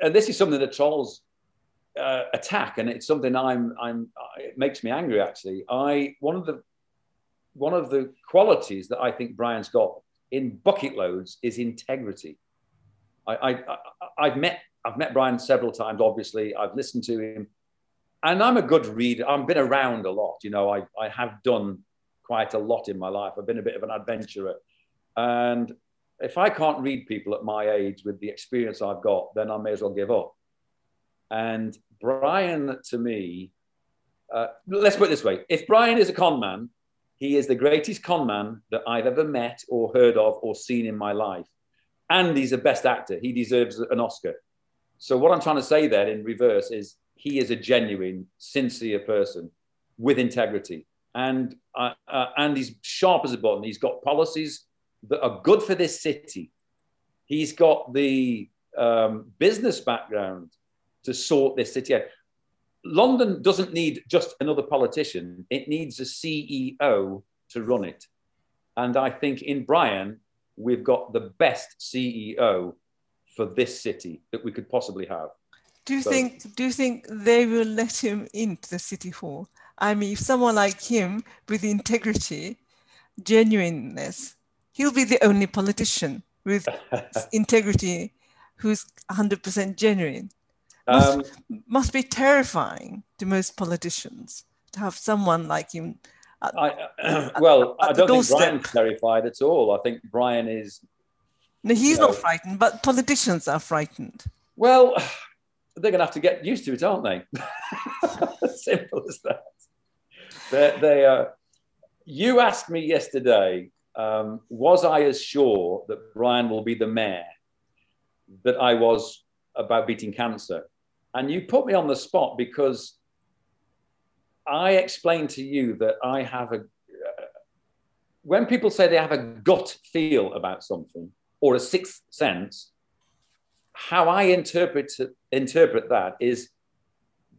[SPEAKER 2] and this is something that trolls uh, attack, and it's something I'm, I'm, it makes me angry actually. I one of the one of the qualities that I think Brian's got in bucket loads is integrity. I, I, have met I've met Brian several times. Obviously, I've listened to him, and I'm a good reader. I've been around a lot. You know, I I have done quite a lot in my life. I've been a bit of an adventurer, and if I can't read people at my age with the experience I've got, then I may as well give up. And Brian, to me, uh, let's put it this way if Brian is a con man, he is the greatest con man that I've ever met or heard of or seen in my life. And he's the best actor. He deserves an Oscar. So, what I'm trying to say there in reverse is he is a genuine, sincere person with integrity. And, uh, uh, and he's sharp as a button. He's got policies that are good for this city. He's got the um, business background to sort this city out. London doesn't need just another politician, it needs a CEO to run it. And I think in Brian, we've got the best CEO for this city that we could possibly have.
[SPEAKER 1] Do you so, think do you think they will let him into the city hall? I mean, if someone like him with integrity, genuineness, he'll be the only politician with (laughs) integrity who's 100% genuine. Must, um, must be terrifying to most politicians to have someone like him.
[SPEAKER 2] At, I, uh, (clears throat) well, at, I don't think Brian's terrified at all. I think Brian is.
[SPEAKER 1] No, he's not know, frightened, but politicians are frightened.
[SPEAKER 2] Well, (sighs) they're going to have to get used to it, aren't they? (laughs) Simple as that. They, they uh, you asked me yesterday, um, was I as sure that Brian will be the mayor that I was about beating cancer? And you put me on the spot because I explained to you that I have a, uh, when people say they have a gut feel about something or a sixth sense, how I interpret, interpret that is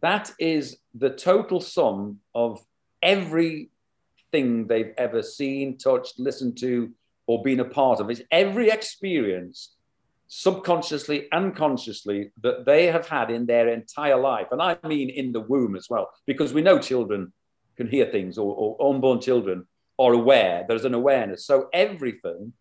[SPEAKER 2] that is the total sum of everything they've ever seen, touched, listened to, or been a part of. It's every experience subconsciously and consciously that they have had in their entire life. And I mean in the womb as well, because we know children can hear things or, or unborn children are aware. There's an awareness. So everything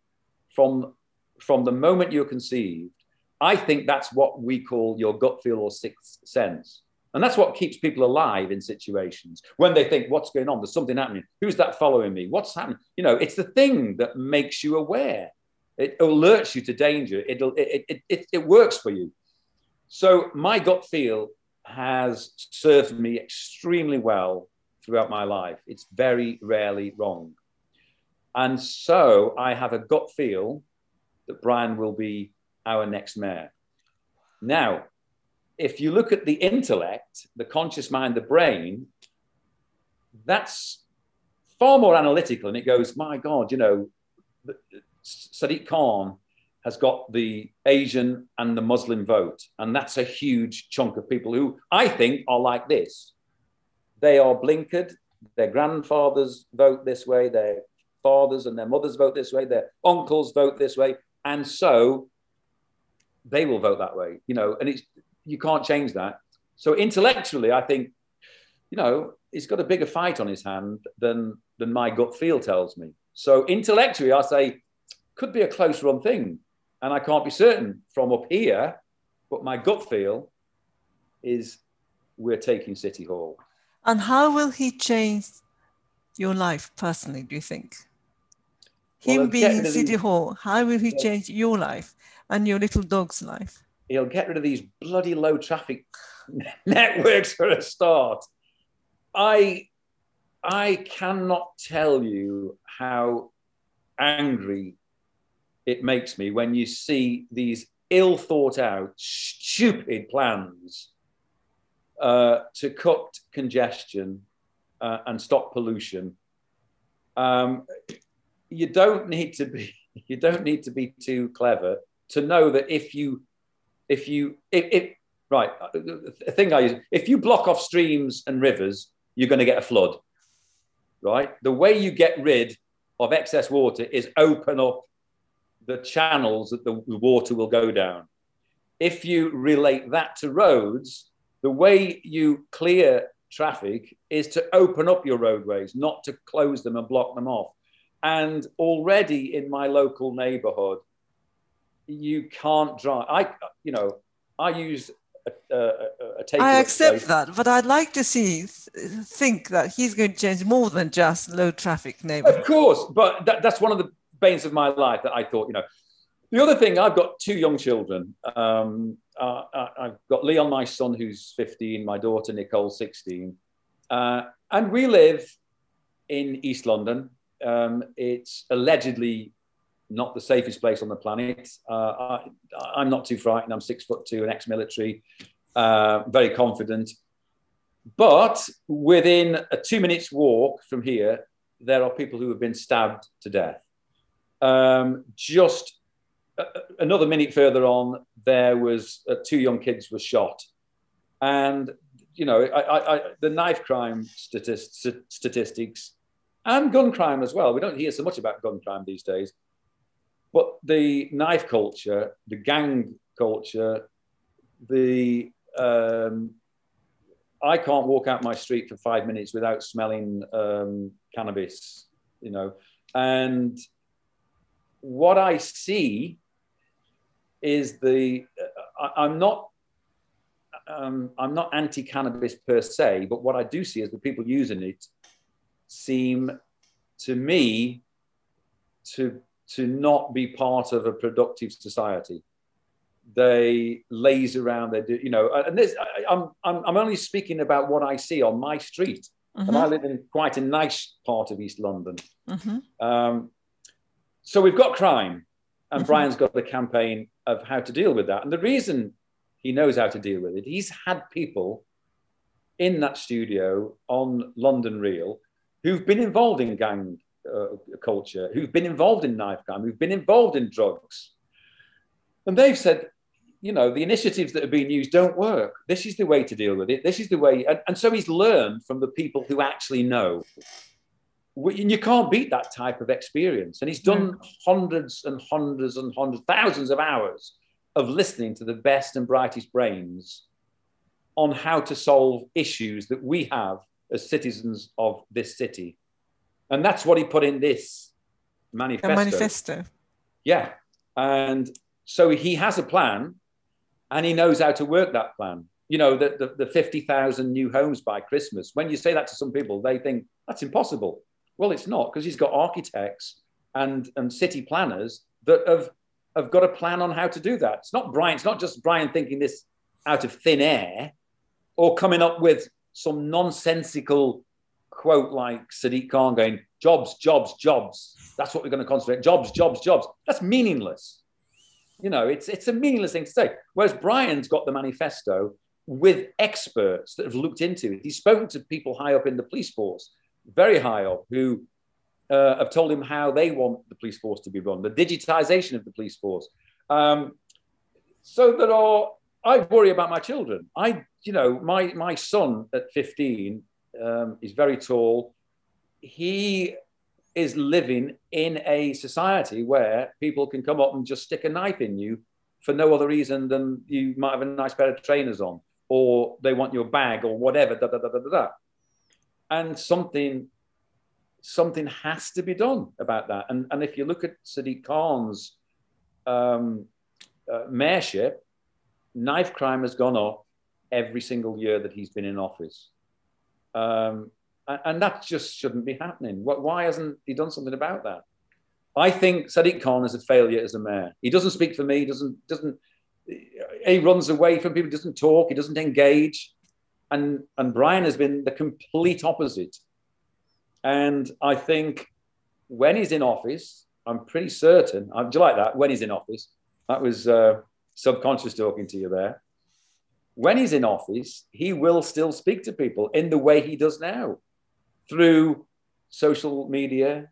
[SPEAKER 2] from, from the moment you're conceived, I think that's what we call your gut feel or sixth sense. And that's what keeps people alive in situations when they think, what's going on? There's something happening. Who's that following me? What's happening? You know, it's the thing that makes you aware. It alerts you to danger. It'll, it, it, it, it works for you. So my gut feel has served me extremely well throughout my life. It's very rarely wrong. And so I have a gut feel that Brian will be our next mayor. Now, if you look at the intellect, the conscious mind, the brain, that's far more analytical. And it goes, my God, you know, Sadiq Khan has got the Asian and the Muslim vote. And that's a huge chunk of people who I think are like this. They are blinkered. Their grandfathers vote this way. Their fathers and their mothers vote this way. Their uncles vote this way. And so they will vote that way, you know, and it's, you can't change that. So intellectually, I think, you know, he's got a bigger fight on his hand than, than my gut feel tells me. So intellectually, I say, could be a close run thing. And I can't be certain from up here, but my gut feel is we're taking City Hall.
[SPEAKER 1] And how will he change your life personally, do you think? Him well, being in City Hall, how will he change your life? And your little dog's life.
[SPEAKER 2] He'll get rid of these bloody low traffic (laughs) networks for a start. I I cannot tell you how angry it makes me when you see these ill thought out, stupid plans uh, to cut congestion uh, and stop pollution. Um, you don't need to be (laughs) you don't need to be too clever to know that if you if you if, if right the thing I use if you block off streams and rivers, you're going to get a flood. Right, the way you get rid of excess water is open up the channels that the, the water will go down. If you relate that to roads, the way you clear traffic is to open up your roadways, not to close them and block them off. And already in my local neighborhood, you can't drive. I, you know, I use a, a, a
[SPEAKER 1] I accept place. that, but I'd like to see, think that he's going to change more than just low traffic neighborhood.
[SPEAKER 2] Of course, but that, that's one of the banes of my life that I thought, you know. The other thing, I've got two young children. Um, uh, I've got Leon, my son, who's 15, my daughter, Nicole, 16. Uh, and we live in East London. Um, it's allegedly not the safest place on the planet. Uh, I, am not too frightened. I'm six foot two, an ex-military, uh, very confident. But within a two minutes walk from here, there are people who have been stabbed to death. Um, just a, another minute further on, there was uh, two young kids were shot, and you know I, I, the knife crime statist, statistics and gun crime as well. We don't hear so much about gun crime these days, but the knife culture, the gang culture, the um, I can't walk out my street for five minutes without smelling um, cannabis, you know, and what I see is the I, am not um, I'm not anti-cannabis per se, but what I do see is the people using it seem to me to to not be part of a productive society. They laze around. They do, you know, and this I, am I'm, I'm only speaking about what I see on my street, mm-hmm. and I live in quite a nice part of East London. Mm-hmm. Um, so we've got crime, and mm-hmm. Brian's got the campaign of how to deal with that. And the reason he knows how to deal with it, he's had people in that studio on London Real who've been involved in gang uh, culture, who've been involved in knife crime, who've been involved in drugs. And they've said, you know, the initiatives that are being used don't work. This is the way to deal with it. This is the way. And, and so he's learned from the people who actually know you can't beat that type of experience. And he's done mm. hundreds and hundreds and hundreds, thousands of hours of listening to the best and brightest brains on how to solve issues that we have as citizens of this city. And that's what he put in this manifesto.
[SPEAKER 1] A manifesto.
[SPEAKER 2] Yeah. And so he has a plan and he knows how to work that plan. You know, the, the, the 50,000 new homes by Christmas. When you say that to some people, they think that's impossible. Well, it's not because he's got architects and, and city planners that have, have got a plan on how to do that. It's not Brian, it's not just Brian thinking this out of thin air or coming up with some nonsensical quote like Sadiq Khan going, jobs, jobs, jobs. That's what we're going to concentrate. Jobs, jobs, jobs. That's meaningless. You know, it's it's a meaningless thing to say. Whereas Brian's got the manifesto with experts that have looked into it. He's spoken to people high up in the police force very high up who uh, have told him how they want the police force to be run, the digitization of the police force. Um, so that are, I worry about my children. I, you know, my, my son at 15 um, is very tall. He is living in a society where people can come up and just stick a knife in you for no other reason than you might have a nice pair of trainers on, or they want your bag, or whatever. Da, da, da, da, da, and something something has to be done about that. And, and if you look at Sadiq Khan's um, uh, mayorship, knife crime has gone up every single year that he's been in office. Um, and, and that just shouldn't be happening. Why hasn't he done something about that? I think Sadiq Khan is a failure as a mayor. He doesn't speak for me. Doesn't doesn't. He runs away from people. Doesn't talk. He doesn't engage. And and Brian has been the complete opposite. And I think when he's in office, I'm pretty certain. Do you like that? When he's in office, that was uh, subconscious talking to you there. When he's in office, he will still speak to people in the way he does now, through social media,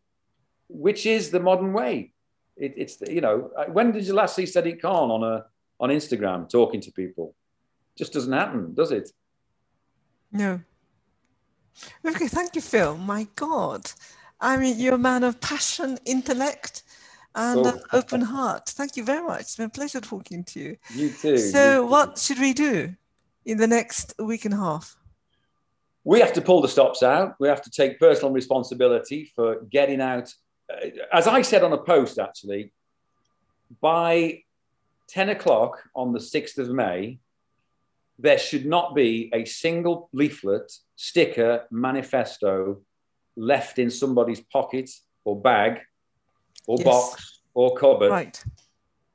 [SPEAKER 2] which is the modern way. It, it's you know, uh, when did you last see Sadiq Khan on a on Instagram talking to people? Just doesn't happen, does it?
[SPEAKER 1] No. Okay, thank you, Phil. My God, I mean, you're a man of passion, intellect, and oh. an open heart. Thank you very much. It's been a pleasure talking to you.
[SPEAKER 2] You too.
[SPEAKER 1] So,
[SPEAKER 2] you
[SPEAKER 1] what should we do in the next week and a half?
[SPEAKER 2] We have to pull the stops out. We have to take personal responsibility for getting out uh, as I said on a post, actually, by 10 o'clock on the 6th of May, there should not be a single leaflet, sticker, manifesto left in somebody's pocket or bag or yes. box or cupboard.
[SPEAKER 1] Right.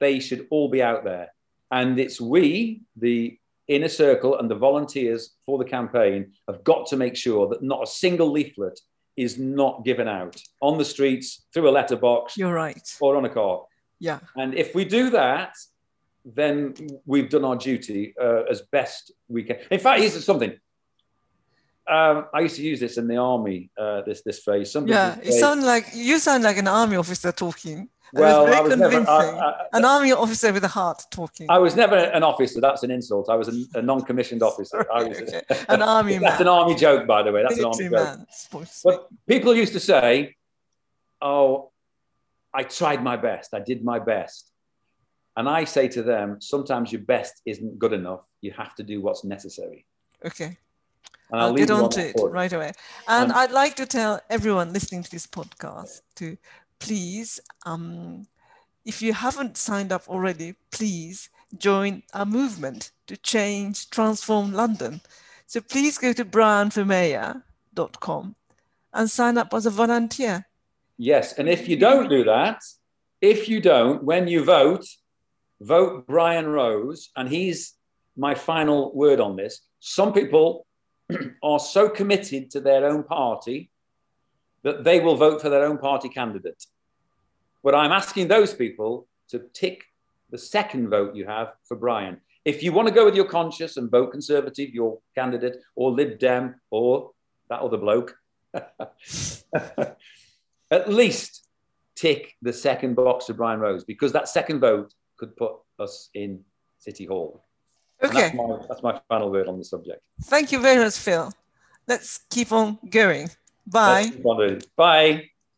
[SPEAKER 2] They should all be out there. And it's we, the inner circle and the volunteers for the campaign, have got to make sure that not a single leaflet is not given out on the streets through a letterbox.
[SPEAKER 1] You're right.
[SPEAKER 2] Or on a car.
[SPEAKER 1] Yeah.
[SPEAKER 2] And if we do that, then we've done our duty uh, as best we can. In fact, here's something. Um, I used to use this in the army. Uh, this this phrase.
[SPEAKER 1] Some yeah, you sound like you sound like an army officer talking.
[SPEAKER 2] Well, I was never, I,
[SPEAKER 1] I, an army officer with a heart talking.
[SPEAKER 2] I was never an officer. That's an insult. I was a, a non-commissioned (laughs) officer. I was
[SPEAKER 1] an (laughs) army man.
[SPEAKER 2] That's an army joke, by the way. That's Military an army joke. But people used to say, "Oh, I tried my best. I did my best." And I say to them, sometimes your best isn't good enough. You have to do what's necessary.
[SPEAKER 1] Okay. And I'll, I'll get on to it right away. And I'd like to tell everyone listening to this podcast to please, um, if you haven't signed up already, please join our movement to change, transform London. So please go to brianformayor.com and sign up as a volunteer.
[SPEAKER 2] Yes, and if you don't do that, if you don't, when you vote, vote Brian Rose, and he's my final word on this. Some people (clears throat) are so committed to their own party that they will vote for their own party candidate. But I'm asking those people to tick the second vote you have for Brian. If you want to go with your conscience and vote Conservative, your candidate, or Lib Dem, or that other bloke, (laughs) at least tick the second box for Brian Rose because that second vote could put us in City Hall.
[SPEAKER 1] Okay.
[SPEAKER 2] That's my, that's my final word on the subject.
[SPEAKER 1] Thank you very much, Phil. Let's keep on going. Bye.
[SPEAKER 2] On Bye.